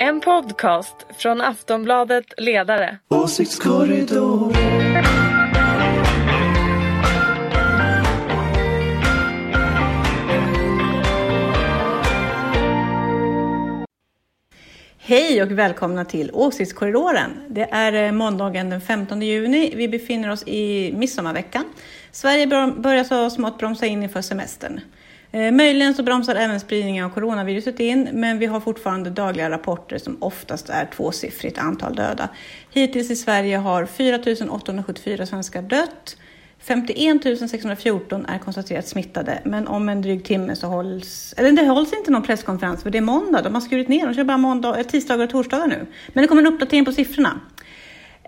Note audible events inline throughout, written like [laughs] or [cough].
En podcast från Aftonbladet Ledare. Åsiktskorridor. Hej och välkomna till Åsiktskorridoren. Det är eh, måndagen den 15 juni. Vi befinner oss i midsommarveckan. Sverige börjar så smått bromsa in inför semestern. Eh, möjligen så bromsar även spridningen av coronaviruset in, men vi har fortfarande dagliga rapporter som oftast är tvåsiffrigt antal döda. Hittills i Sverige har 4 874 svenskar dött. 51 614 är konstaterat smittade, men om en dryg timme så hålls... Eller det hålls inte någon presskonferens för det är måndag. De har skurit ner. De kör bara måndag, eh, tisdagar och torsdagar nu. Men det kommer en uppdatering på siffrorna.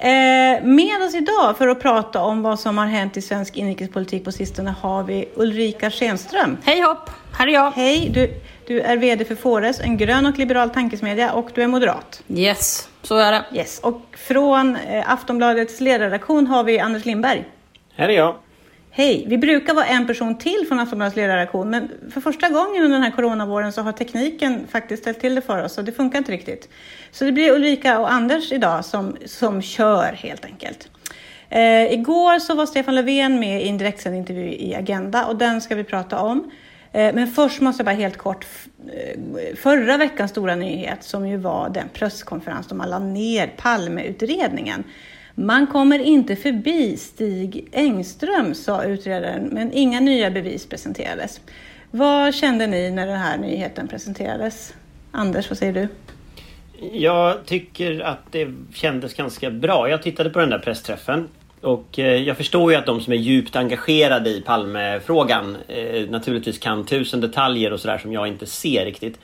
Eh, med oss idag för att prata om vad som har hänt i svensk inrikespolitik på sistone har vi Ulrika Schenström. Hej hopp, här är jag. Hej, du, du är VD för Fores, en grön och liberal tankesmedja och du är moderat. Yes, så är det. Yes, och från eh, Aftonbladets ledarredaktion har vi Anders Lindberg. Här är jag. Hej! Vi brukar vara en person till från Aftonbladets ledarredaktion, men för första gången under den här coronavåren så har tekniken faktiskt ställt till det för oss och det funkar inte riktigt. Så det blir Ulrika och Anders idag som, som kör helt enkelt. Eh, igår så var Stefan Löfven med i en direktsänd intervju i Agenda och den ska vi prata om. Eh, men först måste jag bara helt kort, eh, förra veckans stora nyhet som ju var den presskonferens då man la ner Palmeutredningen. Man kommer inte förbi Stig Engström, sa utredaren, men inga nya bevis presenterades. Vad kände ni när den här nyheten presenterades? Anders, vad säger du? Jag tycker att det kändes ganska bra. Jag tittade på den där pressträffen och eh, jag förstår ju att de som är djupt engagerade i Palmefrågan eh, naturligtvis kan tusen detaljer och sådär som jag inte ser riktigt.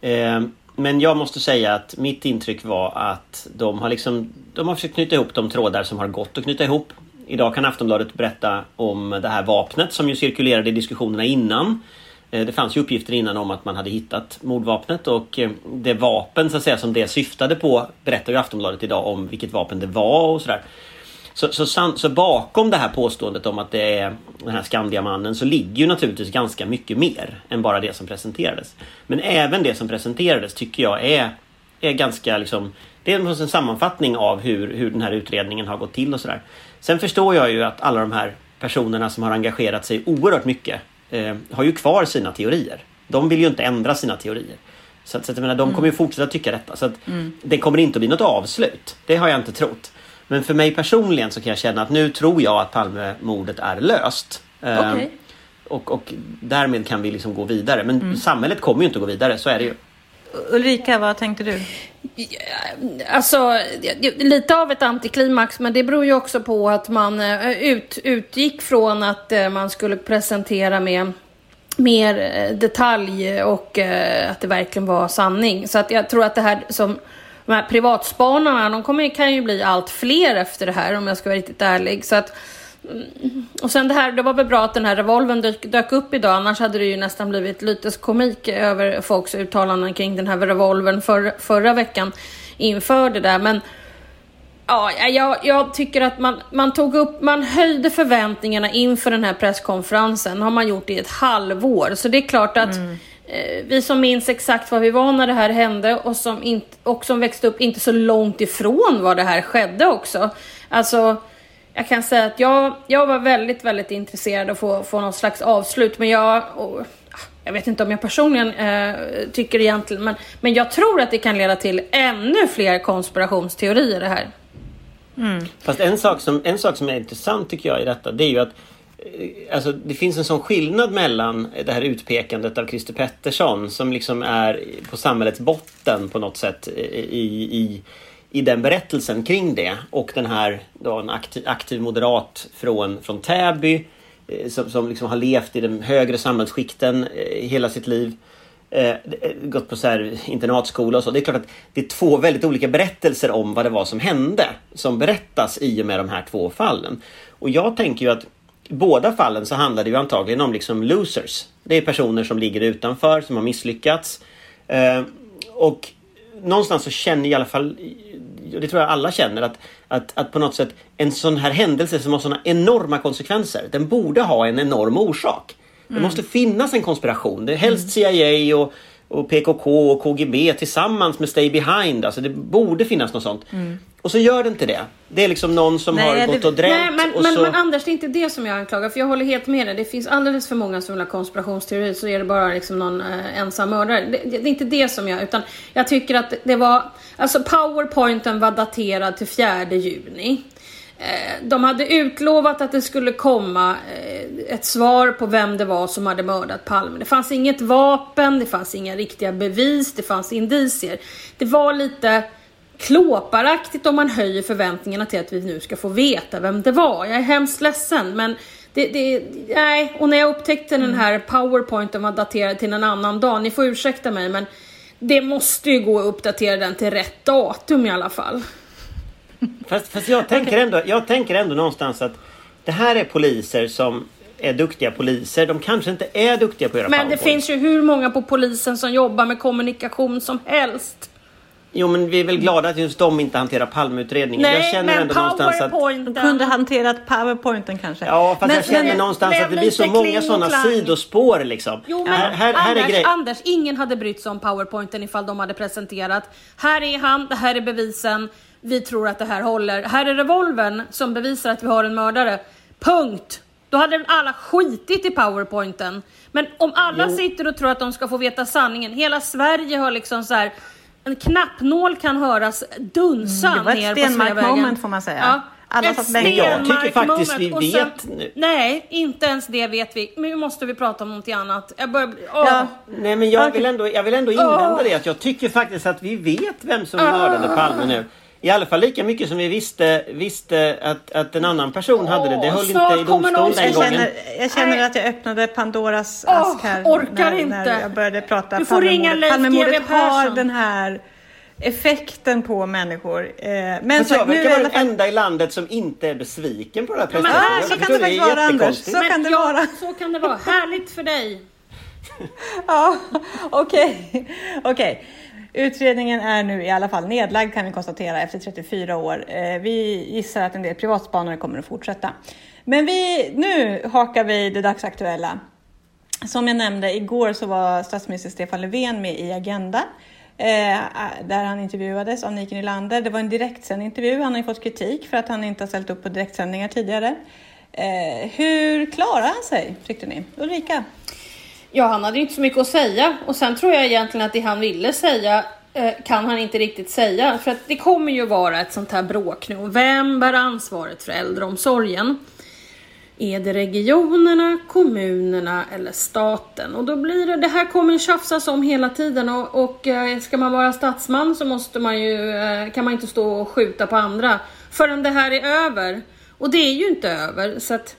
Eh, men jag måste säga att mitt intryck var att de har liksom De har försökt knyta ihop de trådar som har gått att knyta ihop. Idag kan Aftonbladet berätta om det här vapnet som ju cirkulerade i diskussionerna innan. Eh, det fanns ju uppgifter innan om att man hade hittat mordvapnet och eh, det vapen så att säga som det syftade på berättar ju Aftonbladet idag om vilket vapen det var och sådär. Så, så, så, bakom det här påståendet om att det är den här Skandiamannen så ligger ju naturligtvis ganska mycket mer än bara det som presenterades. Men även det som presenterades tycker jag är, är ganska liksom Det är en sammanfattning av hur, hur den här utredningen har gått till och sådär. Sen förstår jag ju att alla de här personerna som har engagerat sig oerhört mycket eh, har ju kvar sina teorier. De vill ju inte ändra sina teorier. Så, att, så att, jag menar, de kommer ju fortsätta tycka detta. Så att mm. det kommer inte att bli något avslut. Det har jag inte trott. Men för mig personligen så kan jag känna att nu tror jag att Palmemordet är löst. Ehm, okay. Och, och därmed kan vi liksom gå vidare. Men mm. samhället kommer ju inte att gå vidare, så är det ju. Ulrika, vad tänkte du? Alltså, lite av ett antiklimax, men det beror ju också på att man eh, ut, utgick från att eh, man skulle presentera med mer eh, detalj och att det verkligen var sanning. Så att jag tror att det här som de här privatspanarna, de kommer, kan ju bli allt fler efter det här om jag ska vara riktigt ärlig. Så att, mm, och sen det här, det var väl bra att den här revolven dök, dök upp idag, annars hade det ju nästan blivit lite komik över folks uttalanden kring den här revolven för, förra veckan inför det där. Men Ja, jag, jag, tycker att man, man tog upp, man höjde förväntningarna inför den här presskonferensen. har man gjort i ett halvår. Så det är klart att mm. Eh, vi som minns exakt var vi var när det här hände och som, inte, och som växte upp inte så långt ifrån var det här skedde också. Alltså, jag kan säga att jag, jag var väldigt, väldigt intresserad av att få, få någon slags avslut, men jag och, jag vet inte om jag personligen eh, tycker egentligen, men, men jag tror att det kan leda till ännu fler konspirationsteorier det här. Mm. Fast en sak, som, en sak som är intressant tycker jag i detta, det är ju att Eh, alltså, det finns en sån skillnad mellan det här utpekandet av Christer Pettersson som liksom är på samhällets botten på något sätt eh, i, i, i den berättelsen kring det och den här då en aktiv, aktiv moderat från, från Täby eh, som, som liksom har levt i de högre samhällsskikten hela sitt liv. Eh, gått på så här internatskola och så. Det är klart att det är två väldigt olika berättelser om vad det var som hände som berättas i och med de här två fallen. Och jag tänker ju att båda fallen så handlar det ju antagligen om liksom losers. Det är personer som ligger utanför, som har misslyckats. Eh, och någonstans så känner i alla fall, det tror jag alla känner, att, att, att på något sätt en sån här händelse som har såna enorma konsekvenser, den borde ha en enorm orsak. Mm. Det måste finnas en konspiration. Det är helst CIA och, och PKK och KGB tillsammans med Stay Behind. Alltså det borde finnas något sånt. Och så gör det inte det. Det är liksom någon som Nej, har det- gått och drämt Nej, men, och men, så... men Anders, det är inte det som jag anklagar. För jag håller helt med dig. Det finns alldeles för många som vill ha konspirationsteori. Så är det bara liksom någon eh, ensam mördare. Det, det, det är inte det som jag... Utan jag tycker att det var... Alltså powerpointen var daterad till 4 juni. Eh, De hade utlovat att det skulle komma eh, ett svar på vem det var som hade mördat Palme. Det fanns inget vapen, det fanns inga riktiga bevis, det fanns indicier. Det var lite klåparaktigt om man höjer förväntningarna till att vi nu ska få veta vem det var. Jag är hemskt ledsen men det, det, nej, och när jag upptäckte den här powerpointen var daterad till en annan dag, ni får ursäkta mig men det måste ju gå att uppdatera den till rätt datum i alla fall. Fast, fast jag, tänker ändå, jag tänker ändå någonstans att det här är poliser som är duktiga poliser. De kanske inte är duktiga på att göra Men det finns ju hur många på polisen som jobbar med kommunikation som helst. Jo men vi är väl glada att just de inte hanterar Palmeutredningen. jag Nej, känner men ändå någonstans att... De kunde hanterat powerpointen kanske. Ja fast Men- jag känner men- någonstans blev att det blir så många sådana sidospår liksom. Jo men här, här, här är Anders, grej. Anders, ingen hade brytt sig om powerpointen ifall de hade presenterat. Här är han, det här är bevisen, vi tror att det här håller. Här är revolvern som bevisar att vi har en mördare. Punkt! Då hade alla skitit i powerpointen. Men om alla Jo. sitter och tror att de ska få veta sanningen, hela Sverige har liksom så här en knappnål kan höras dunsa Mm, det var ett ner på Stenmark Sveavägen. moment, får man säga. Ja. Alla ett. Men jag tycker Stenmark faktiskt vi. Och sen- vet nu. Nej, inte ens det vet vi. Nu måste vi prata om någonting annat. Jag börjar åh. Ja. Nej men jag vill ändå, jag vill ändå invända Åh. det att jag tycker faktiskt att vi vet vem som mördade Palme nu. I alla fall lika mycket som vi visste, visste att, att en annan person hade det. Det höll inte i domstol den Jag gången. känner, jag känner att jag öppnade Pandoras Åh, ask här. orkar när, inte. När jag började prata Du får ringa Palmemordet. Leif Palmemordet GW har den här effekten på människor. Eh, men Fast så, jag verkar i vara den fall... enda i landet som inte är besviken på det här men pressmeddelandet. här- Jag så kan det faktiskt vara, Anders. Så Men kan det ja, vara. Så kan det vara. Härligt för dig. [laughs] Ja, okej. Okej. Utredningen är nu i alla fall nedlagd kan vi konstatera efter 34 år. Eh, vi gissar att en del privatspanare kommer att fortsätta. Men vi, nu hakar vi det dagsaktuella. Som jag nämnde, igår så var statsminister Stefan Löfven med i Agenda. Eh, där han intervjuades av Nike Nylander. Det var en direktsänd intervju. Han har ju fått kritik för att han inte har ställt upp på direktsändningar tidigare. Eh, hur klarar han sig, tyckte ni? Ulrika? Ja, han hade inte så mycket att säga. Och sen tror jag egentligen att det han ville säga eh, kan han inte riktigt säga. För att det kommer ju vara ett sånt här bråk nu. Vem bär ansvaret för äldreomsorgen? Är det regionerna, kommunerna eller staten? Och då blir det, det här kommer tjafsas om hela tiden och, och eh, ska man vara statsman så måste man ju, eh, kan man inte stå och skjuta på andra förrän det här är över. Och det är ju inte över så att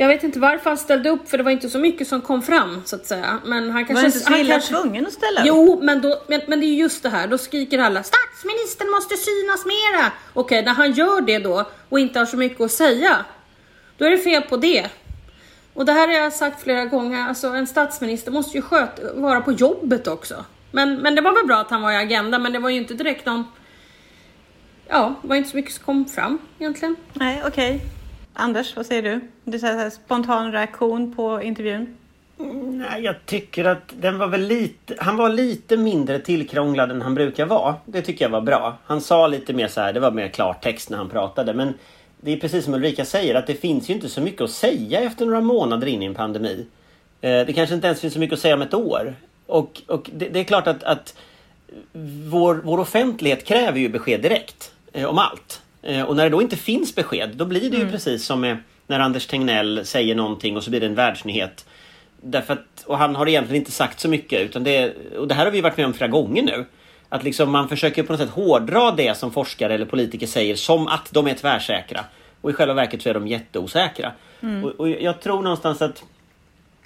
jag vet inte varför han ställde upp för det var inte så mycket som kom fram så att säga. Men han kanske... Var inte så han illa kanske- tvungen att ställa upp? Jo, men, då, men, men det är just det här, då skriker alla statsministern måste synas mera. Okej, när han gör det då och inte har så mycket att säga, då är det fel på det. Och det här har jag sagt flera gånger, alltså en statsminister måste ju sköta, vara på jobbet också. Men, men det var väl bra att han var i Agenda, men det var ju inte direkt någon... Ja, det var inte så mycket som kom fram egentligen. Nej, okej. Anders, vad säger du? Du säger så här, spontan reaktion på intervjun. Mm, nej, jag tycker att den var väl lite... Han var lite mindre tillkrånglad än han brukar vara. Det tycker jag var bra. Han sa lite mer så här, det var mer klartext när han pratade. Men det är precis som Ulrika säger att det finns ju inte så mycket att säga efter några månader in i en pandemi. Eh, det kanske inte ens finns så mycket att säga om ett år. Och, och det, det är klart att, att vår, vår offentlighet kräver ju besked direkt eh, om allt. Eh, och när det då inte finns besked, då blir det ju precis som med när Anders Tegnell säger någonting och så blir det en världsnyhet. Därför att, och han har egentligen inte sagt så mycket. Utan det, och det här har vi varit med om flera gånger nu. Att liksom man försöker på något sätt hårdra det som forskare eller politiker säger som att de är tvärsäkra. Och i själva verket så är de jätteosäkra. Och, och jag tror någonstans att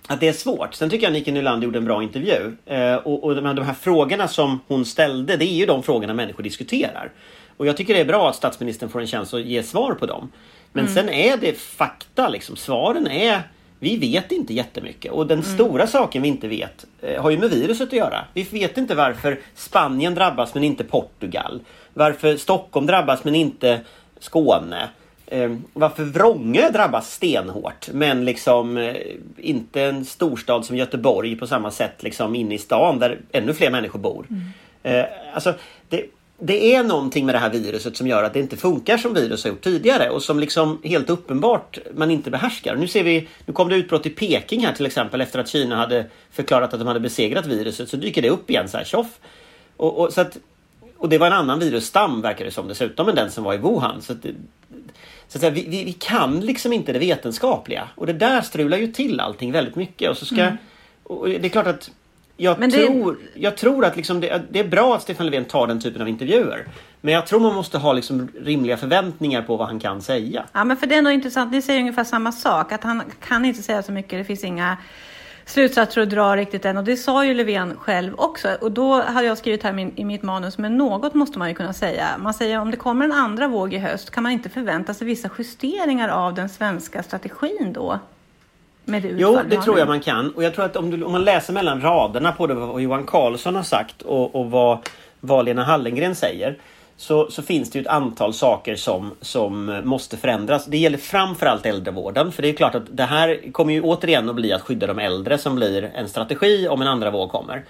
att det är svårt. Sen tycker jag Nike Nylander gjorde en bra intervju. Eh, och och de, här, de här frågorna som hon ställde, det är ju de frågorna människor diskuterar. Och jag tycker det är bra att statsministern får en chans att ge svar på dem. Men sen är det fakta liksom. Svaren är vi vet inte jättemycket och den stora saken vi inte vet eh, har ju med viruset att göra. Vi vet inte varför Spanien drabbas men inte Portugal. Varför Stockholm drabbas men inte Skåne. eh, varför Vrångö drabbas stenhårt men liksom eh, inte en storstad som Göteborg på samma sätt liksom inne i stan där ännu fler människor bor. Mm. Alltså, det, det är någonting med det här viruset som gör att det inte funkar som virus har gjort tidigare och som liksom helt uppenbart man inte behärskar. Nu ser vi, nu kom det utbrott i Peking här till exempel efter att Kina hade förklarat att de hade besegrat viruset så dyker det upp igen så här tjoff. Och, och, så att, och det var en annan virusstam verkar det som dessutom än den som var i Wuhan. Så, att, så att säga, vi, vi, vi, kan liksom inte det vetenskapliga och det där strular ju till allting väldigt mycket och så ska mm. och det är klart att jag, Men tror, det... jag tror att liksom det, det, är bra att Stefan Löfven tar den typen av intervjuer. Men jag tror man måste ha liksom rimliga förväntningar på vad han kan säga. Ja, men för det är nog intressant. Ni säger ungefär samma sak. Att han kan inte säga så mycket. Det finns inga slutsatser att dra riktigt än. Och det sa ju Löfven själv också. Och då hade jag skrivit här i mitt manus, men något måste man ju kunna säga. Man säger om det kommer en andra våg i höst, kan man inte förvänta sig vissa justeringar av den svenska strategin då? Med det jo, det tror jag man kan. Och jag tror att om, du, om man läser mellan raderna på det vad Johan Carlsson har sagt och, och vad, vad Lena Hallengren säger. Så, så, finns det ju ett antal saker som, som måste förändras. Det gäller framförallt äldrevården. För det är klart att det här kommer ju återigen att bli att skydda de äldre som blir en strategi om en andra våg kommer.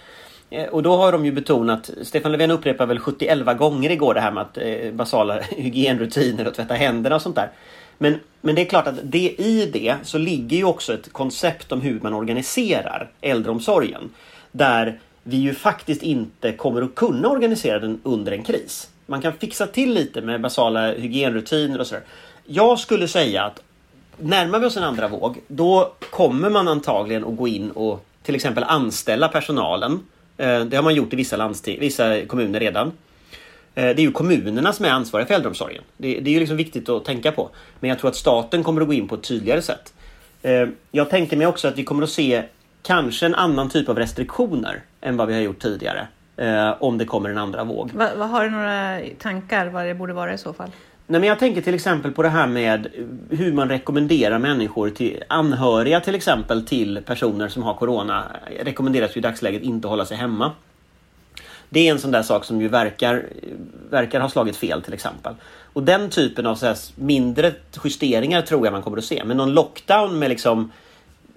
Eh, och då har de ju betonat, Stefan Löfven upprepar väl 71 gånger igår det här med att eh, basala [laughs] hygienrutiner och tvätta händerna och sånt där. Men, men det är klart att det, i det så ligger ju också ett koncept om hur man organiserar äldreomsorgen. Där vi ju faktiskt inte kommer att kunna organisera den under en kris. Man kan fixa till lite med basala hygienrutiner och sådär. Jag skulle säga att närmar vi oss en andra våg, då kommer man antagligen att gå in och till exempel anställa personalen. Eh, det har man gjort i vissa, landsting, vissa kommuner redan. Eh, det är ju kommunerna som är ansvariga för äldreomsorgen. Det, det är ju liksom viktigt att tänka på. Men jag tror att staten kommer att gå in på ett tydligare sätt. Eh, jag tänker mig också att vi kommer att se kanske en annan typ av restriktioner än vad vi har gjort tidigare. Eh, om det kommer en andra våg. Va, va, har du några tankar vad det borde vara i så fall? Nej, men jag tänker till exempel på det här med hur man rekommenderar människor till anhöriga till exempel till personer som har Corona. Rekommenderas ju i dagsläget inte hålla sig hemma. Det är en sån där sak som ju verkar, verkar ha slagit fel till exempel. Och den typen av så mindre justeringar tror jag man kommer att se. Men någon lockdown med liksom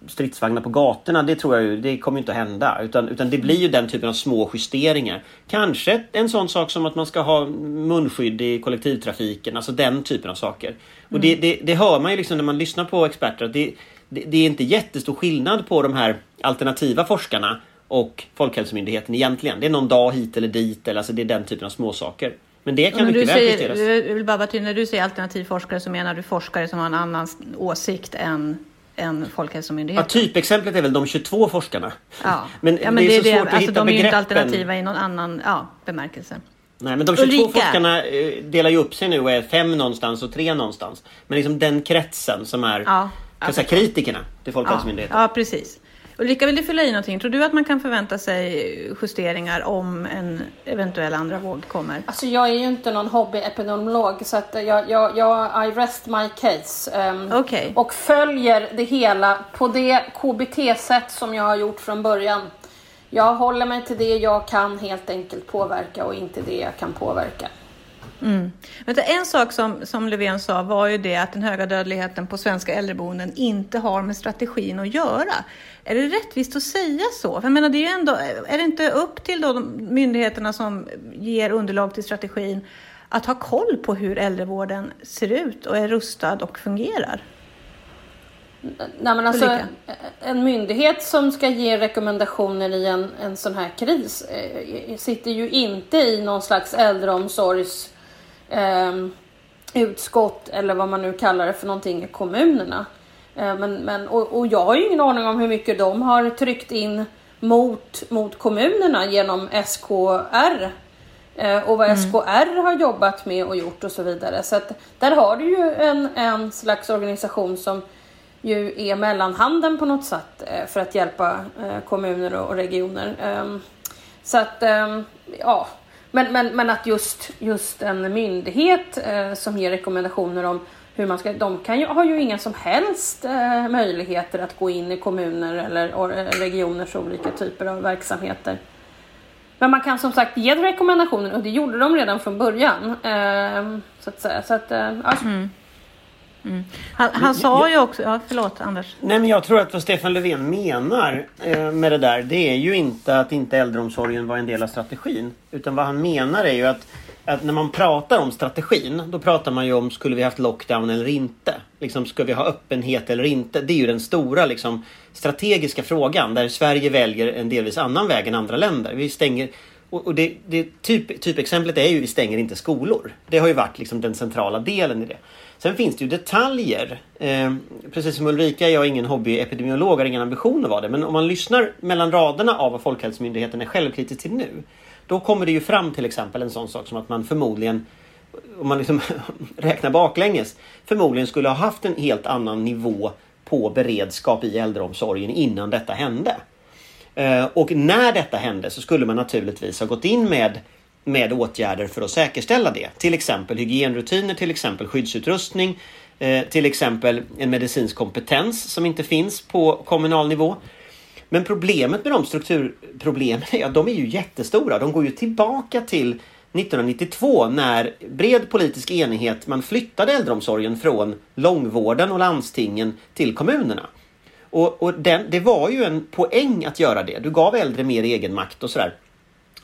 stridsvagnar på gatorna, det tror jag ju, det kommer inte att hända. Utan, utan det blir ju den typen av små justeringar. Kanske en sån sak som att man ska ha munskydd i kollektivtrafiken, alltså den typen av saker. Och mm. det, det, det, hör man ju liksom när man lyssnar på experter, att det, det, det är inte jättestor skillnad på de här alternativa forskarna och Folkhälsomyndigheten egentligen. Det är någon dag hit eller dit, eller alltså det är den typen av småsaker. Men det kan mycket väl justeras. Jag vill bara när du säger alternativ forskare så menar du forskare som har en annan åsikt än än Folkhälsomyndigheten. Ja, typexemplet är väl de 22 forskarna. Ja, [laughs] men, ja, men det är, det är svårt det. att alltså, hitta De är ju inte alternativa i någon annan ja, bemärkelse. Nej, men de 22 Ulrika. forskarna eh, delar ju upp sig nu och är fem någonstans och tre någonstans. Men liksom den kretsen som är ja, kan säga, kritikerna till Folkhälsomyndigheten. Ja, ja, precis. Ulrika, vill du fylla i någonting? Tror du att man kan förvänta sig justeringar om en eventuell andra våg kommer? Alltså jag är ju inte någon hobbyepidemiolog så att jag, jag, jag I rest my case. Um, okay. Och följer det hela på det KBT-sätt som jag har gjort från början. Jag håller mig till det jag kan helt enkelt påverka och inte det jag kan påverka. Mm. en sak som, som Löfven sa var ju det att den höga dödligheten på svenska äldreboenden inte har med strategin att göra. Är det rättvist att säga så? För jag menar, det är, ändå, är det inte upp till då de myndigheterna som ger underlag till strategin att ha koll på hur äldrevården ser ut och är rustad och fungerar? Nej, men alltså, en myndighet som ska ge rekommendationer i en, en sån här kris eh, sitter ju inte i någon slags äldreomsorgs eh, utskott eller vad man nu kallar det för någonting i kommunerna. Eh, men, men, och, och, jag har ju ingen aning om hur mycket de har tryckt in mot, mot kommunerna genom SKR eh, och vad mm. SKR har jobbat med och gjort och så vidare. Så att där har du ju en, en slags organisation som ju är mellanhanden på något sätt eh, för att hjälpa eh, kommuner och regioner. Ehm, så att, ehm, ja, men, men, men att just, just en myndighet eh, som ger rekommendationer om hur man ska, de kan ju, har ju inga som helst eh, möjligheter att gå in i kommuner eller or, eh, regioners olika typer av verksamheter. Men man kan som sagt ge rekommendationer och det gjorde de redan från början. Eh, så att säga. Så att, eh, alltså. mm. Mm. Han, han sa ju också, ja förlåt Anders. Nej men jag tror att vad Stefan Löfven menar eh, med det där det är ju inte att inte äldreomsorgen var en del av strategin. Utan vad han menar är ju att, att när man pratar om strategin då pratar man ju om skulle vi haft lockdown eller inte. Liksom ska vi ha öppenhet eller inte? Det är ju den stora liksom, strategiska frågan där Sverige väljer en delvis annan väg än andra länder. Vi stänger och, det, det typ, typexemplet är ju vi stänger inte skolor. Det har ju varit liksom den centrala delen i det. Sen finns det ju detaljer. Eh, precis som Ulrika, jag är ingen hobbyepidemiolog, har ingen ambition att vara det. Men om man lyssnar mellan raderna av vad Folkhälsomyndigheten är självkritisk till nu. Då kommer det ju fram till exempel en sån sak som att man förmodligen om man liksom [laughs] räknar baklänges, förmodligen skulle ha haft en helt annan nivå på beredskap i äldreomsorgen innan detta hände. Ehm, och när detta hände så skulle man naturligtvis ha gått in med med åtgärder för att säkerställa det. Till exempel hygienrutiner, till exempel skyddsutrustning, eh, till exempel en medicinsk kompetens som inte finns på kommunal nivå. Men problemet med de strukturproblemen är att de är ju jättestora. De går ju tillbaka till 1992 när bred politisk enighet man flyttade äldreomsorgen från långvården och landstingen till kommunerna. Och, och den, det var ju en poäng att göra det. Du gav äldre mer egenmakt och sådär.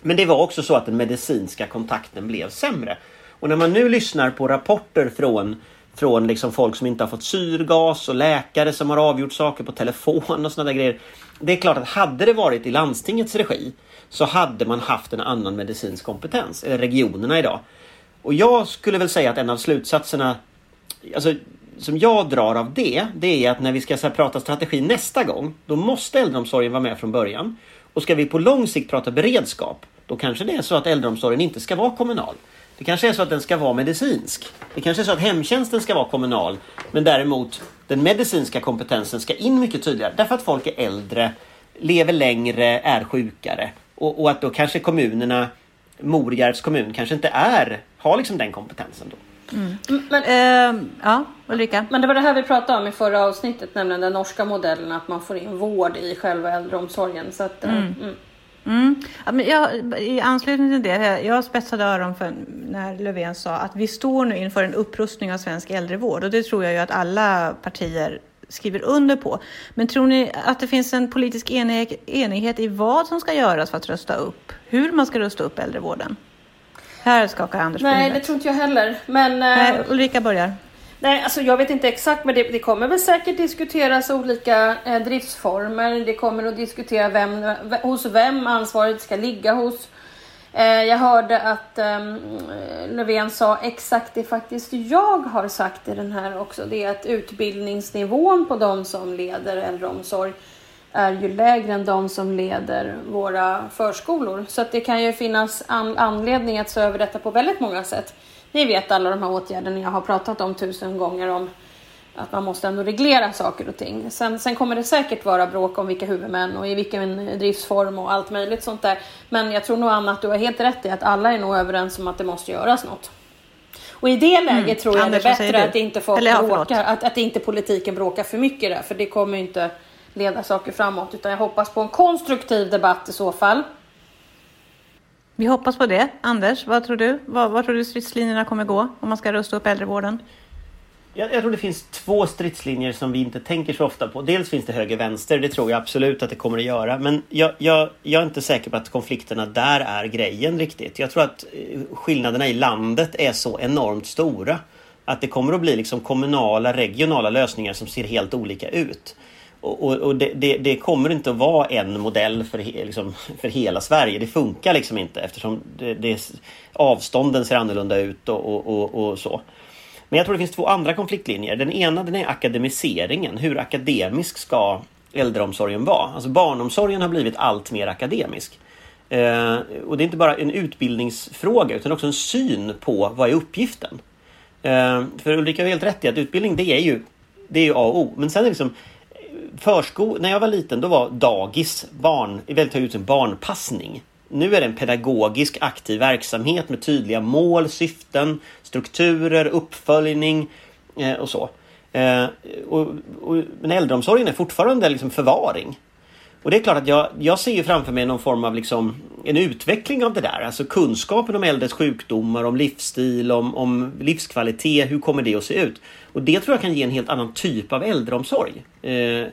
Men det var också så att den medicinska kontakten blev sämre. Och när man nu lyssnar på rapporter från från liksom folk som inte har fått syrgas och läkare som har avgjort saker på telefon och sådana där grejer. Det är klart att hade det varit i landstingets regi så hade man haft en annan medicinsk kompetens, eller regionerna idag. Och jag skulle väl säga att en av slutsatserna alltså, som jag drar av det, det är att när vi ska så här, prata strategi nästa gång, då måste äldreomsorgen vara med från början. Och ska vi på lång sikt prata beredskap, då kanske det är så att äldreomsorgen inte ska vara kommunal. Det kanske är så att den ska vara medicinsk. Det kanske är så att hemtjänsten ska vara kommunal. Men däremot den medicinska kompetensen ska in mycket tydligare. Därför att folk är äldre, lever längre, är sjukare. Och, och att då kanske kommunerna, Morjärvs kommun kanske inte är, har liksom den kompetensen då. Mm. Men, uh, ja, Ulrika? Men det var det här vi pratade om i förra avsnittet, nämligen den norska modellen, att man får in vård i själva äldreomsorgen. Så att, mm. Mm. Mm. Jag, I anslutning till det, jag spetsade öron för när Löfven sa att vi står nu inför en upprustning av svensk äldrevård och det tror jag ju att alla partier skriver under på. Men tror ni att det finns en politisk enighet i vad som ska göras för att rusta upp, hur man ska rusta upp äldrevården? Här skakar Anders på Nej, det tror inte jag heller. Men, Nej, Ulrika börjar. Nej, alltså jag vet inte exakt, men det, det kommer väl säkert diskuteras olika eh, driftsformer. Det kommer att diskutera vem, hos vem ansvaret ska ligga hos. Eh, jag hörde att eh, Löfven sa exakt det faktiskt jag har sagt i den här också. Det är att utbildningsnivån på de som leder äldreomsorg är ju lägre än de som leder våra förskolor. Så att det kan ju finnas an anledning att se över detta på väldigt många sätt. Ni vet alla de här åtgärderna jag har pratat om tusen gånger om att man måste ändå reglera saker och ting. Sen, sen kommer det säkert vara bråk om vilka huvudmän och i vilken driftsform och allt möjligt sånt där. Men jag tror nog Anna att du har helt rätt i att alla är nog överens om att det måste göras något. Och i det läget mm. tror jag Anders, det är bättre att inte, folk Eller, bråkar, att, att inte politiken bråkar för mycket där, för det kommer inte leda saker framåt. Utan jag hoppas på en konstruktiv debatt i så fall. Vi hoppas på det. Anders, vad tror du? Vad, vad tror du stridslinjerna kommer gå om man ska rusta upp äldrevården? Jag, jag, tror det finns två stridslinjer som vi inte tänker så ofta på. Dels finns det höger-vänster, det tror jag absolut att det kommer att göra. Men jag, jag, jag är inte säker på att konflikterna där är grejen riktigt. Jag tror att eh, skillnaderna i landet är så enormt stora. Att det kommer att bli liksom kommunala, regionala lösningar som ser helt olika ut. Och, och det, det, det, kommer inte att vara en modell för, liksom, för hela Sverige. Det funkar liksom inte eftersom det, avstånden ser annorlunda ut och, och, och, så. Men jag tror det finns två andra konfliktlinjer. Den ena den är akademiseringen. Hur akademisk ska äldreomsorgen vara? Alltså barnomsorgen har blivit allt mer akademisk. Eh, och det är inte bara en utbildningsfråga utan också en syn på vad är uppgiften. Eh, för Ulrika har helt rätt i att utbildning det är ju, det är ju A och O. Men sen är det liksom försko när jag var liten då var dagis barn, i väldigt hög utsträckning barnpassning. Nu är det en pedagogisk aktiv verksamhet med tydliga mål, syften, strukturer, uppföljning eh, och så. Eh, och, och, men äldreomsorgen är fortfarande liksom förvaring. Och det är klart att jag, jag ser ju framför mig någon form av liksom en utveckling av det där. Alltså kunskapen om äldres sjukdomar, om livsstil, om, om livskvalitet. Hur kommer det att se ut? Och det tror jag kan ge en helt annan typ av äldreomsorg. Eh,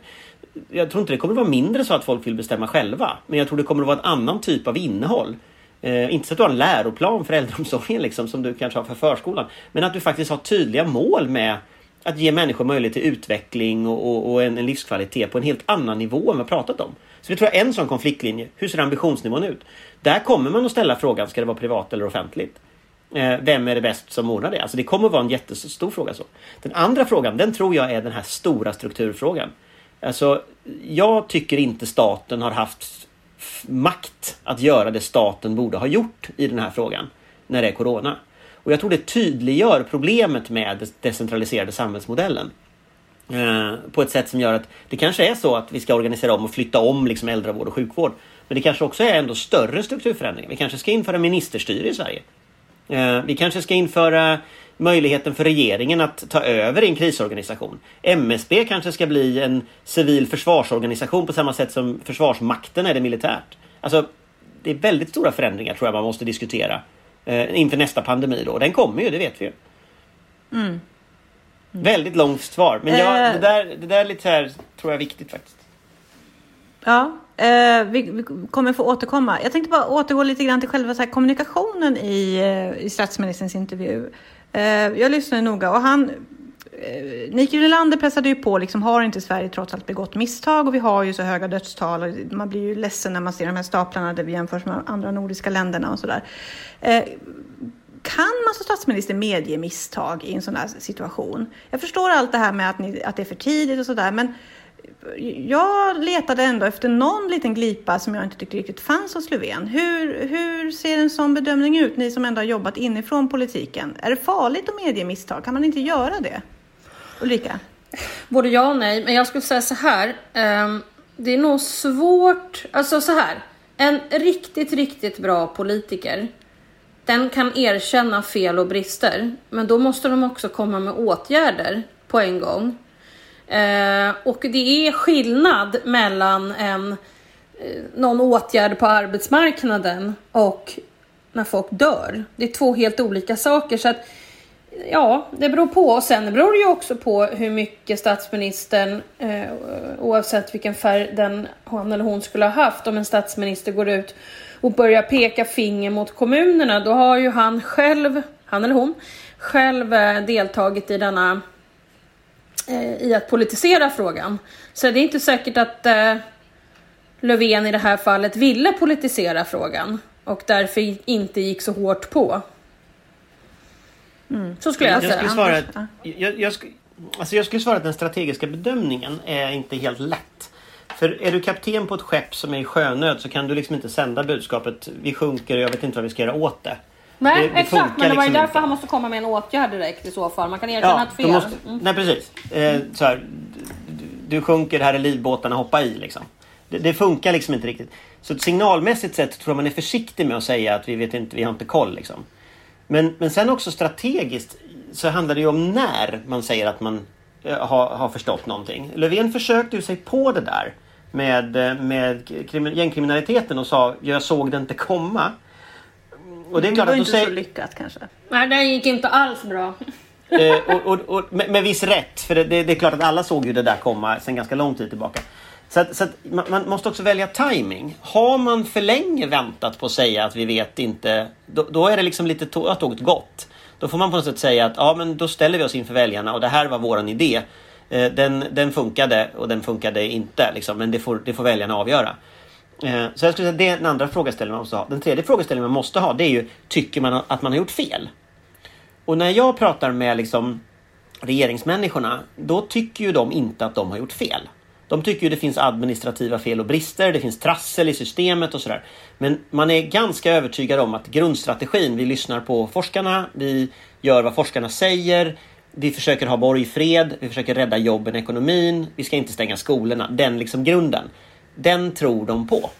jag tror inte det kommer att vara mindre så att folk vill bestämma själva. Men jag tror det kommer att vara en annan typ av innehåll. Eh, inte så att du har en läroplan för äldreomsorgen liksom, som du kanske har för förskolan. Men att du faktiskt har tydliga mål med att ge människor möjlighet till utveckling och, och, och en, en, livskvalitet på en helt annan nivå än vi pratat om. Så det tror jag är en sån konfliktlinje. Hur ser ambitionsnivån ut? Där kommer man att ställa frågan, ska det vara privat eller offentligt? Eh, vem är det bäst som ordnar det? Alltså det kommer att vara en jättestor fråga. så. Den andra frågan, den tror jag är den här stora strukturfrågan. Alltså, jag tycker inte staten har haft makt att göra det staten borde ha gjort i den här frågan när det är Corona. Och jag tror det tydliggör problemet med den decentraliserade samhällsmodellen. Eh, på ett sätt som gör att det kanske är så att vi ska organisera om och flytta om liksom äldrevård och sjukvård. Men det kanske också är ändå större strukturförändringar. Vi kanske ska införa ministerstyre i Sverige. Eh, vi kanske ska införa möjligheten för regeringen att ta över en krisorganisation. MSB kanske ska bli en civil försvarsorganisation på samma sätt som Försvarsmakten är det militärt. Alltså, det är väldigt stora förändringar tror jag man måste diskutera eh, inför nästa pandemi då. Den kommer ju, det vet vi ju. Mm. Mm. Väldigt långt svar, men jag, eh. det, där, det där är lite här, tror jag är viktigt faktiskt. Ja, eh, vi, vi, kommer få återkomma. Jag tänkte bara återgå lite grann till själva så kommunikationen i, i statsministerns intervju. Jag lyssnade noga och han Eh, Mikael Nylander pressade ju på, liksom, har inte Sverige trots allt begått misstag? Och vi har ju så höga dödstal och man blir ju ledsen när man ser de här staplarna där vi jämförs med andra nordiska länderna och sådär. Eh, kan man som statsminister medge misstag i en sån här situation? Jag förstår allt det här med att, ni, att det är för tidigt och sådär, men jag letade ändå efter någon liten glipa som jag inte tyckte riktigt fanns hos Löfven. Hur, hur ser en sån bedömning ut, ni som ändå har jobbat inifrån politiken? Är det farligt att medge misstag? Kan man inte göra det? Ulrika? Både ja och nej, men jag skulle säga så här. Ehm, det är nog svårt, alltså så här. En riktigt, riktigt bra politiker, den kan erkänna fel och brister, men då måste de också komma med åtgärder på en gång. Ehm, och det är skillnad mellan en, eh, någon åtgärd på arbetsmarknaden och när folk dör. Det är två helt olika saker. Så att, ja, det beror på. Och sen beror det ju också på hur mycket statsministern, eh, oavsett vilken färg den, han eller hon skulle ha haft, om en statsminister går ut och börjar peka finger mot kommunerna, då har ju han själv, han eller hon, själv eh, deltagit i denna eh, i att politisera frågan. Så det är inte säkert att eh, Löfven i det här fallet ville politisera frågan och därför inte gick så hårt på. Mm. Så skulle jag, jag säga. Skulle svara att, jag, jag, skulle, alltså jag skulle svara att den strategiska bedömningen är inte helt lätt. För är du kapten på ett skepp som är i sjönöd så kan du liksom inte sända budskapet vi sjunker och jag vet inte vad vi ska göra åt det. Nej, det, det exakt. Men det var ju liksom därför inte. han måste komma med en åtgärd direkt i så fall. Man kan erkänna ja, ett fel. Måste, mm. Nej, precis. Eh, så här, du, du sjunker, här är livbåtarna, hoppa i liksom. Det, det, funkar liksom inte riktigt. Så signalmässigt sett tror jag man är försiktig med att säga att vi vet inte, vi har inte koll liksom. Men, men sen också strategiskt så handlar det ju om när man säger att man eh, har, har förstått någonting. Löfven försökte ju sig på det där med, eh, med gängkriminaliteten och sa jag såg det inte komma. Och det är klart det var att inte säger... så lyckat kanske. Nej, det gick inte alls bra. eh, och, och, och med, med, viss rätt, för det, det, det, är klart att alla såg ju det där komma sen ganska lång tid tillbaka. Så, att, så att man, man, måste också välja timing. Har man för länge väntat på att säga att vi vet inte, då, då är det liksom lite tåget gått. Då får man på något sätt säga att ja, men då ställer vi oss inför väljarna och det här var våran idé. Eh, den, den funkade och den funkade inte, liksom, men det får, det får väljarna avgöra. Eh, så jag skulle säga det är den andra frågeställningen man måste ha. Den tredje frågeställningen man måste ha det är ju Tycker man att man har gjort fel? Och när jag pratar med liksom regeringsmänniskorna då tycker ju de inte att de har gjort fel. De tycker ju det finns administrativa fel och brister, det finns trassel i systemet och sådär. Men man är ganska övertygad om att grundstrategin, vi lyssnar på forskarna, vi gör vad forskarna säger, vi försöker ha borgfred, vi försöker rädda jobben, ekonomin, vi ska inte stänga skolorna. Den liksom grunden den tror de på.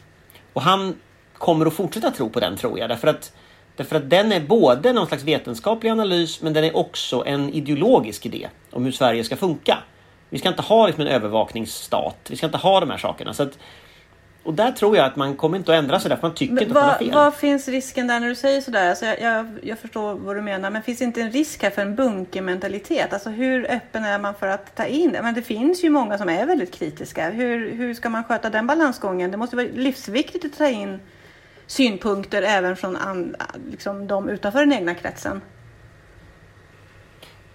Och han kommer att fortsätta tro på den tror jag. Därför att, därför att den är både någon slags vetenskaplig analys men den är också en ideologisk idé om hur Sverige ska funka. Vi ska inte ha liksom en övervakningsstat. Vi ska inte ha de här sakerna. Så att och där tror jag att man kommer inte att ändra sig därför man tycker Men inte att man har vad, fel. vad finns risken där när du säger sådär? Alltså jag, jag, jag förstår vad du menar, men finns inte en risk här för en bunkermentalitet? Alltså hur öppen är man för att ta in det? Men det finns ju många som är väldigt kritiska. Hur, hur ska man sköta den balansgången? Det måste vara livsviktigt att ta in synpunkter även från an, liksom de utanför den egna kretsen.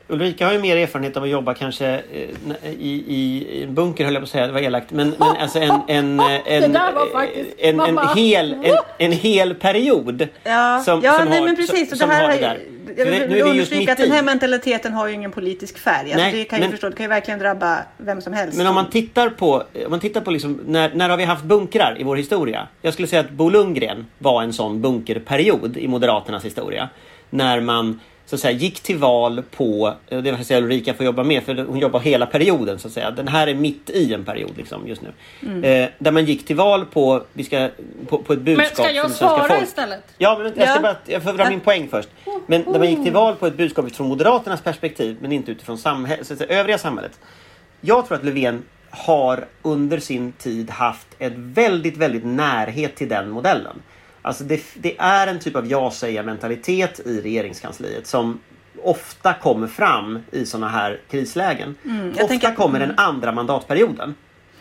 Ulrika har ju mer erfarenhet av att jobba kanske eh, i, i, i en bunker höll jag på att säga, det var elakt. Men, men alltså en, en, [laughs] en, faktiskt- en, en, mamma. hel, en, en hel period. Ja, som, ja som nej, har, men precis. Som, Och det här har det är- där. Jag vill, nu är vi just understryka att mitt den här mentaliteten har ju ingen politisk färg. Alltså Nej, det kan ju men- förstå, det kan ju verkligen drabba vem som helst. Men om man tittar på, om man tittar på liksom, när, när har vi haft bunkrar i vår historia? Jag skulle säga att Bo Lundgren var en sån bunkerperiod i Moderaternas historia. När man så att säga, gick till val på, och det vill säga Ulrika får jobba med för hon jobbar hela perioden så att säga. Den här är mitt i en period liksom just nu. Mm. Eh, där man gick till val på, vi ska, på, på ett budskap Men ska jag svara folk. istället? Ja, men jag ska Ja. bara jag får dra min poäng först. Men när man gick till val på ett budskap utifrån Moderaternas perspektiv men inte utifrån samhäll- så säga, övriga samhället. Jag tror att Löfven har under sin tid haft ett väldigt, väldigt närhet till den modellen. Alltså det, det är en typ av ja-säga-mentalitet i regeringskansliet som ofta kommer fram i sådana här krislägen. jag ofta tänker kommer den andra mandatperioden.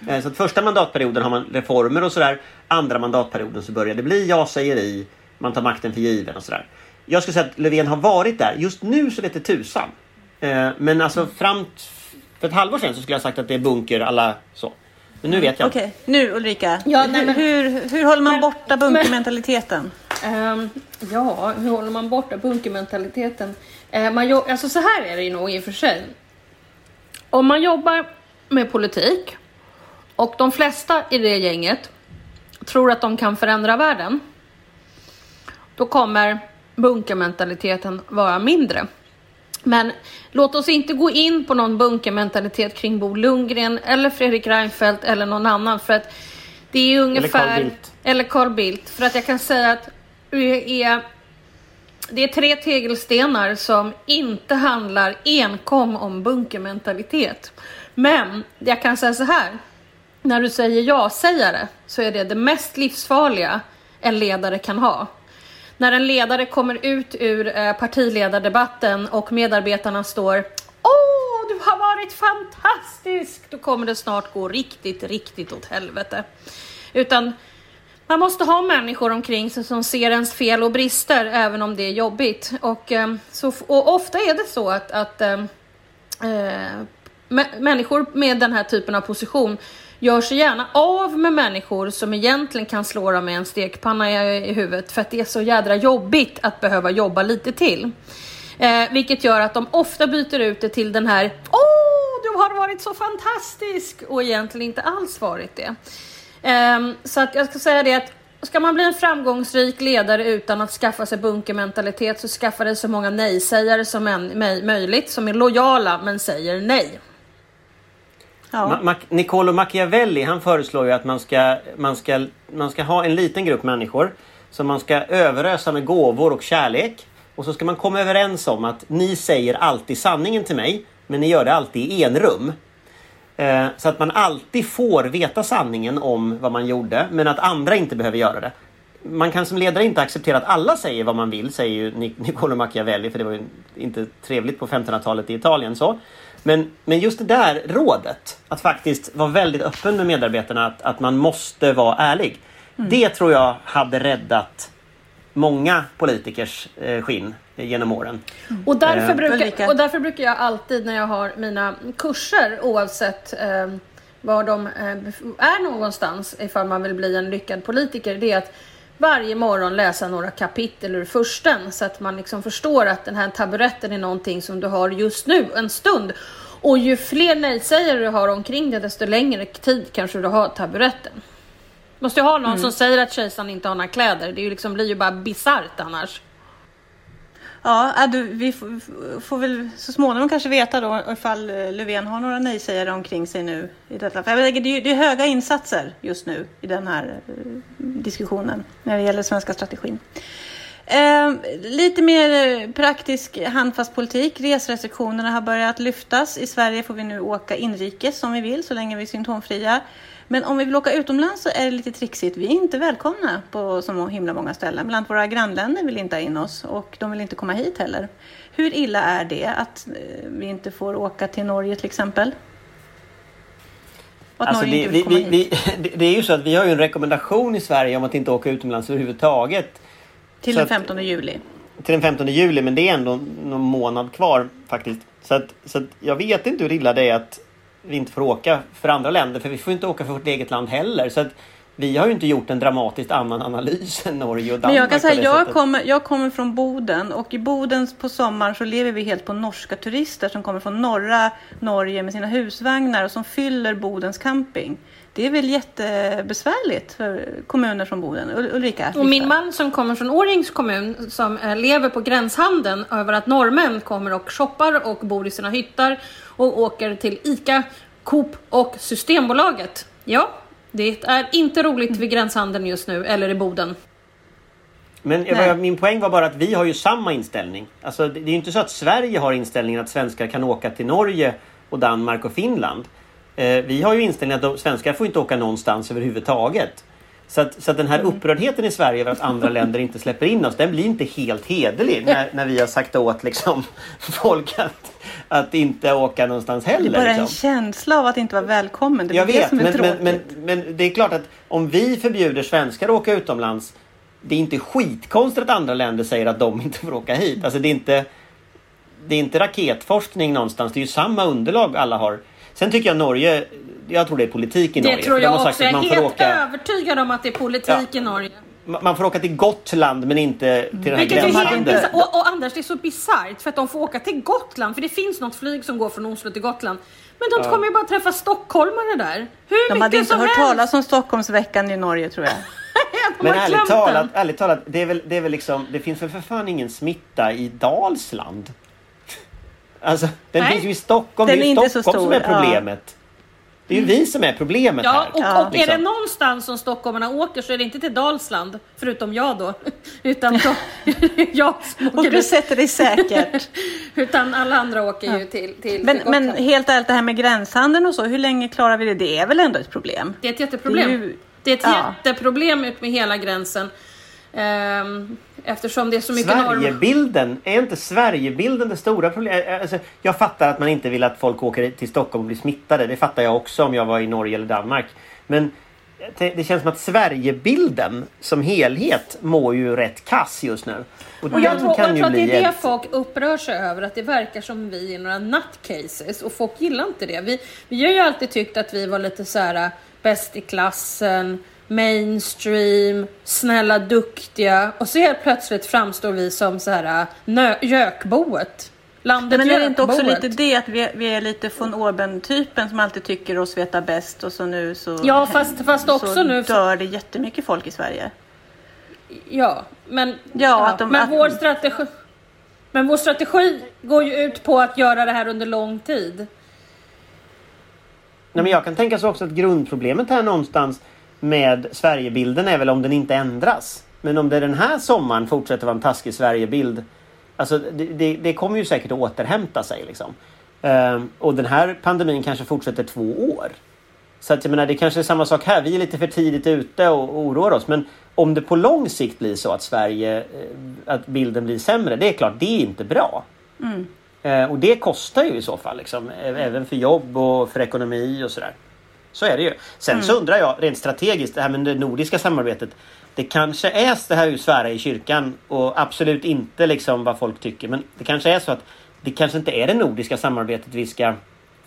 Eh, Så att första mandatperioden har man reformer och sådär. Andra mandatperioden så börjar det bli ja-sägeri. Man tar makten för given och sådär. Jag skulle säga att Löfven har varit där. Just nu så vete tusan. Eh, Men alltså fram för ett halvår sedan så skulle jag sagt att det är bunker alla så. Men nu vet jag. Okej, nu Ulrika. Ja, nej, men- hur, hur, hur håller man borta bunkermentaliteten? Ehm, ja, hur håller man borta bunkermentaliteten? Uh, man jo- alltså så här är det ju nog i och för sig. Om man jobbar med politik och de flesta i det gänget tror att de kan förändra världen. Då kommer bunkermentaliteten vara mindre. Men låt oss inte gå in på någon bunkermentalitet kring Bo Lundgren eller Fredrik Reinfeldt eller någon annan för att det är ungefär... Carl Bildt. Eller Carl Bildt. För att jag kan säga att det är, det är tre tegelstenar som inte handlar enkom om bunkermentalitet. Men jag kan säga så här. När du säger ja-sägare så är det det mest livsfarliga en ledare kan ha. När en ledare kommer ut ur eh, partiledardebatten och medarbetarna står Åh, du har varit fantastisk! Då kommer det snart gå riktigt, riktigt åt helvete. Utan man måste ha människor omkring sig som ser ens fel och brister även om det är jobbigt. Och, eh, så, och ofta är det så att, att äh, människor med den här typen av position gör sig gärna av med människor som egentligen kan slå dem med en stekpanna i, huvudet för att det är så jädra jobbigt att behöva jobba lite till. Eh, vilket gör att de ofta byter ut det till den här Åh, du har varit så fantastisk! Och egentligen inte alls varit det. Eh, så att jag ska säga det att ska man bli en framgångsrik ledare utan att skaffa sig bunkermentalitet så skaffa dig så många nej-sägare som en, möjligt som är lojala men säger nej. Ja. Ma- Niccolo Machiavelli han föreslår ju att man ska, man, ska, man ska ha en liten grupp människor som man ska överösa med gåvor och kärlek. Och så ska man komma överens om att ni säger alltid sanningen till mig men ni gör det alltid i enrum. Eh, så att man alltid får veta sanningen om vad man gjorde men att andra inte behöver göra det. Man kan som ledare inte acceptera att alla säger vad man vill, säger ju Niccolo Machiavelli, för det var ju inte trevligt på 1500-talet i Italien. så. Men, men just det där rådet, att faktiskt vara väldigt öppen med medarbetarna, att, att man måste vara ärlig. Det tror jag hade räddat många politikers eh, skinn genom åren. Och därför, Eh. brukar, och därför brukar jag alltid när jag har mina kurser oavsett eh, var de eh, är någonstans ifall man vill bli en lyckad politiker det är att varje morgon läsa några kapitel ur försten så att man liksom förstår att den här taburetten är någonting som du har just nu en stund. Och ju fler nej-sägare du har omkring dig desto längre tid kanske du har taburetten. Måste ju ha någon som säger att kejsaren inte har några kläder. Det är ju liksom, blir ju bara bisarrt annars. Ja, äh, du, vi får, får väl så småningom kanske veta då ifall eh, Löfven har några nej-sägare omkring sig nu i detta. För jag tänker, det, är, det är höga insatser just nu i den här eh, diskussionen när det gäller svenska strategin. Eh, lite mer eh, praktisk handfast politik. Resrestriktionerna har börjat lyftas. I Sverige får vi nu åka inrikes som vi vill så länge vi är symptomfria. Men om vi vill åka utomlands så är det lite trixigt. Vi är inte välkomna på så himla många ställen. Bland våra grannländer vill inte ha in oss och de vill inte komma hit heller. Hur illa är det att eh, vi inte får åka till Norge till exempel? Alltså [laughs] det, vi, vi, vi, det- är ju så att vi har ju en rekommendation i Sverige om att inte åka utomlands överhuvudtaget. Till så den att- 15 juli. Till den 15 juli men det är ändå någon månad kvar faktiskt. Så att, så att jag vet inte hur illa det är att vi inte får åka för andra länder för vi får inte åka för vårt eget land heller. Så vi har ju inte gjort en dramatiskt annan analys än Norge och Danmark. Men jag kan säga, jag sättet. kommer, jag kommer från Boden och i Boden på sommaren så lever vi helt på norska turister som kommer från norra Norge med sina husvagnar och som fyller Bodens camping. Det är väl jättebesvärligt för kommuner som Boden. Ul- Ulrika? Och min man som kommer från Årjängs kommun som eh, lever på gränshandeln över att norrmän kommer och shoppar och bor i sina hyttar och åker till ICA, Coop och Systembolaget. Ja, det är inte roligt vid gränshandeln just nu, eller i Boden. Men Nej. min poäng var bara att vi har ju samma inställning. Alltså, det det är ju inte så att Sverige har inställningen att svenskar kan åka till Norge och Danmark och Finland. Eh, vi har ju inställningen att svenskar får inte åka någonstans överhuvudtaget. Så att, så att den här Mm. upprördheten i Sverige över att andra [laughs] länder inte släpper in oss, den blir inte helt hederlig när, när vi har sagt åt liksom, [laughs] folk att, att inte åka någonstans Det är heller. bara en liksom. känsla av att inte vara välkommen. Det är Jag det vet, som är men, tråkigt. men, men, men det är klart att om vi förbjuder svenskar att åka utomlands det är inte skitkonstigt att andra länder säger att de [laughs] inte får åka hit. Alltså det är inte, det är inte raketforskning någonstans. Det är ju samma underlag alla har. Sen tycker jag Norge, jag tror det är politik i Det Norge. tror för de jag också. Jag är man får helt åka, övertygad om att det är politik Ja. i Norge. man får åka till Gotland men inte till den här gränshandeln. Och, och Anders, det är så bisarrt för att de får åka till Gotland, för det finns något flyg som går från Oslo till Gotland. Men de kommer ju bara träffa stockholmare där. Hur De mycket hade inte som hört helst. talas om Stockholmsveckan i Norge tror jag. [laughs] Men ärligt talat, ärligt talat det, är väl, det är väl liksom, det finns väl för fan ingen smitta i Dalsland? Alltså, den Nej. finns ju i Stockholm. Den det är är ju inte så Stockholm som är stor, ja. problemet. Det är ju vi som är problemet Ja, här. och, Ja. och är det Liksom. någonstans som stockholmarna åker så är det inte till Dalsland, förutom jag då. [laughs] Utan de, [laughs] jag Och du sätter dig säkert. [laughs] Utan alla andra åker ju till, till Men, till men helt ärligt, det här med gränshandeln och så, hur länge klarar vi det? Det är väl ändå ett problem? Det är ett jätteproblem. Det är ju- Det är ett ja. jätteproblem ut med hela gränsen. Ehm, eftersom det är så mycket norm... Sverigebilden, är inte Sverigebilden det stora problemet? Alltså, jag fattar att man inte vill att folk åker till Stockholm och blir smittade. Det fattar jag också om jag var i Norge eller Danmark. Men det, det känns som att Sverigebilden som helhet mår ju rätt kass just nu. Och, Och jag tror, jag kan tror ju att det är det ett- folk upprör sig över, att det verkar som vi är några nutcases och folk gillar inte det. Vi, vi har ju alltid tyckt att vi var lite så här bäst i klassen, mainstream, snälla, duktiga och så helt plötsligt framstår vi som så här nö- gökboet. Landet Men är det inte också lite det att vi, vi är lite von Orben-typen som alltid tycker oss veta bäst och så nu så, Ja, fast- fast också så nu- dör det jättemycket folk i Sverige. Ja, men, Ja, att de- men att- vår strategi men vår strategi går ju ut på att göra det här under lång tid. Nej, men jag kan tänka så också att grundproblemet här någonstans med Sverigebilden är väl om den inte ändras. Men om det den här sommaren fortsätter vara en taskig Sverigebild. Alltså det, det, det kommer ju säkert att återhämta sig liksom. Ehm, och den här pandemin kanske fortsätter två år. Så att jag menar det kanske är samma sak här. Vi är lite för tidigt ute och oroar oss. Men om det på lång sikt blir så att Sverige, eh, att bilden blir sämre. Det är klart, det är inte bra. Eh, och det kostar ju i så fall, liksom, även för jobb och för ekonomi och sådär. Så är det ju. Sen så undrar jag rent strategiskt, det här med det nordiska samarbetet. Det kanske är, det här är ju svära i kyrkan och absolut inte liksom vad folk tycker. Men det kanske är så att det kanske inte är det nordiska samarbetet vi ska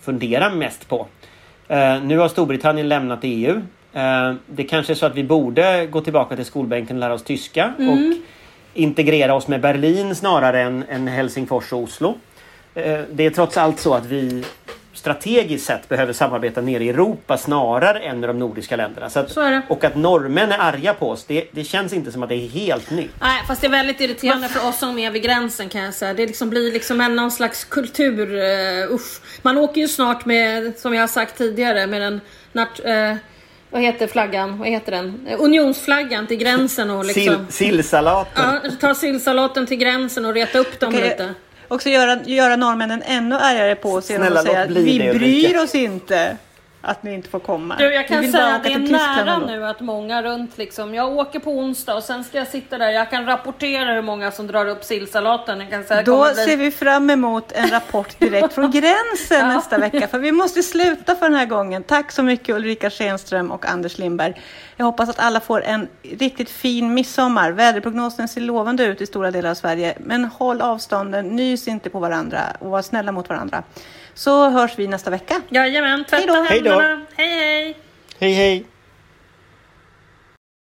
fundera mest på. Eh, nu har Storbritannien lämnat EU. Eh, det kanske är så att vi borde gå tillbaka till skolbänken och lära oss tyska och integrera oss med Berlin snarare än, än Helsingfors och Oslo. Eh, det är trots allt så att vi strategiskt sett behöver samarbeta nere i Europa snarare än med de nordiska länderna. Så att, Så. Och att norrmän är arga på oss, det, det känns inte som att det är helt nytt. Nej, fast det är väldigt irriterande för oss som är vid gränsen kan jag säga. Det liksom blir liksom en någon slags kultur, uh, usch. Man åker ju snart med, som jag har sagt tidigare, med den nat- eh, vad heter flaggan? Vad heter den? Unionsflaggan till gränsen och liksom... Sill, sillsalaten. Ja, ta sillsalaten till gränsen och reta upp dem Okej, lite. Också göra, göra norrmännen ännu argare på genom Snälla, att säga att vi det, bryr Ulrika." oss inte. Att ni inte får komma. Du, jag kan säga att det är nära nu att många runt liksom. Jag åker på onsdag och sen ska jag sitta där. Jag kan rapportera hur många som drar upp sillsalaten. Jag kan säga, Då bli- ser vi fram emot en rapport direkt från [laughs] gränsen Ja. nästa vecka. För vi måste sluta för den här gången. Tack så mycket Ulrika Schenström och Anders Lindberg. Jag hoppas att alla får en riktigt fin midsommar. Väderprognosen ser lovande ut i stora delar av Sverige. Men håll avstånden, nys inte på varandra och var snälla mot varandra. Så hörs vi nästa vecka. Jajamän, Hej då. tvätta Hej då. händerna. Hej hej! Hej hej!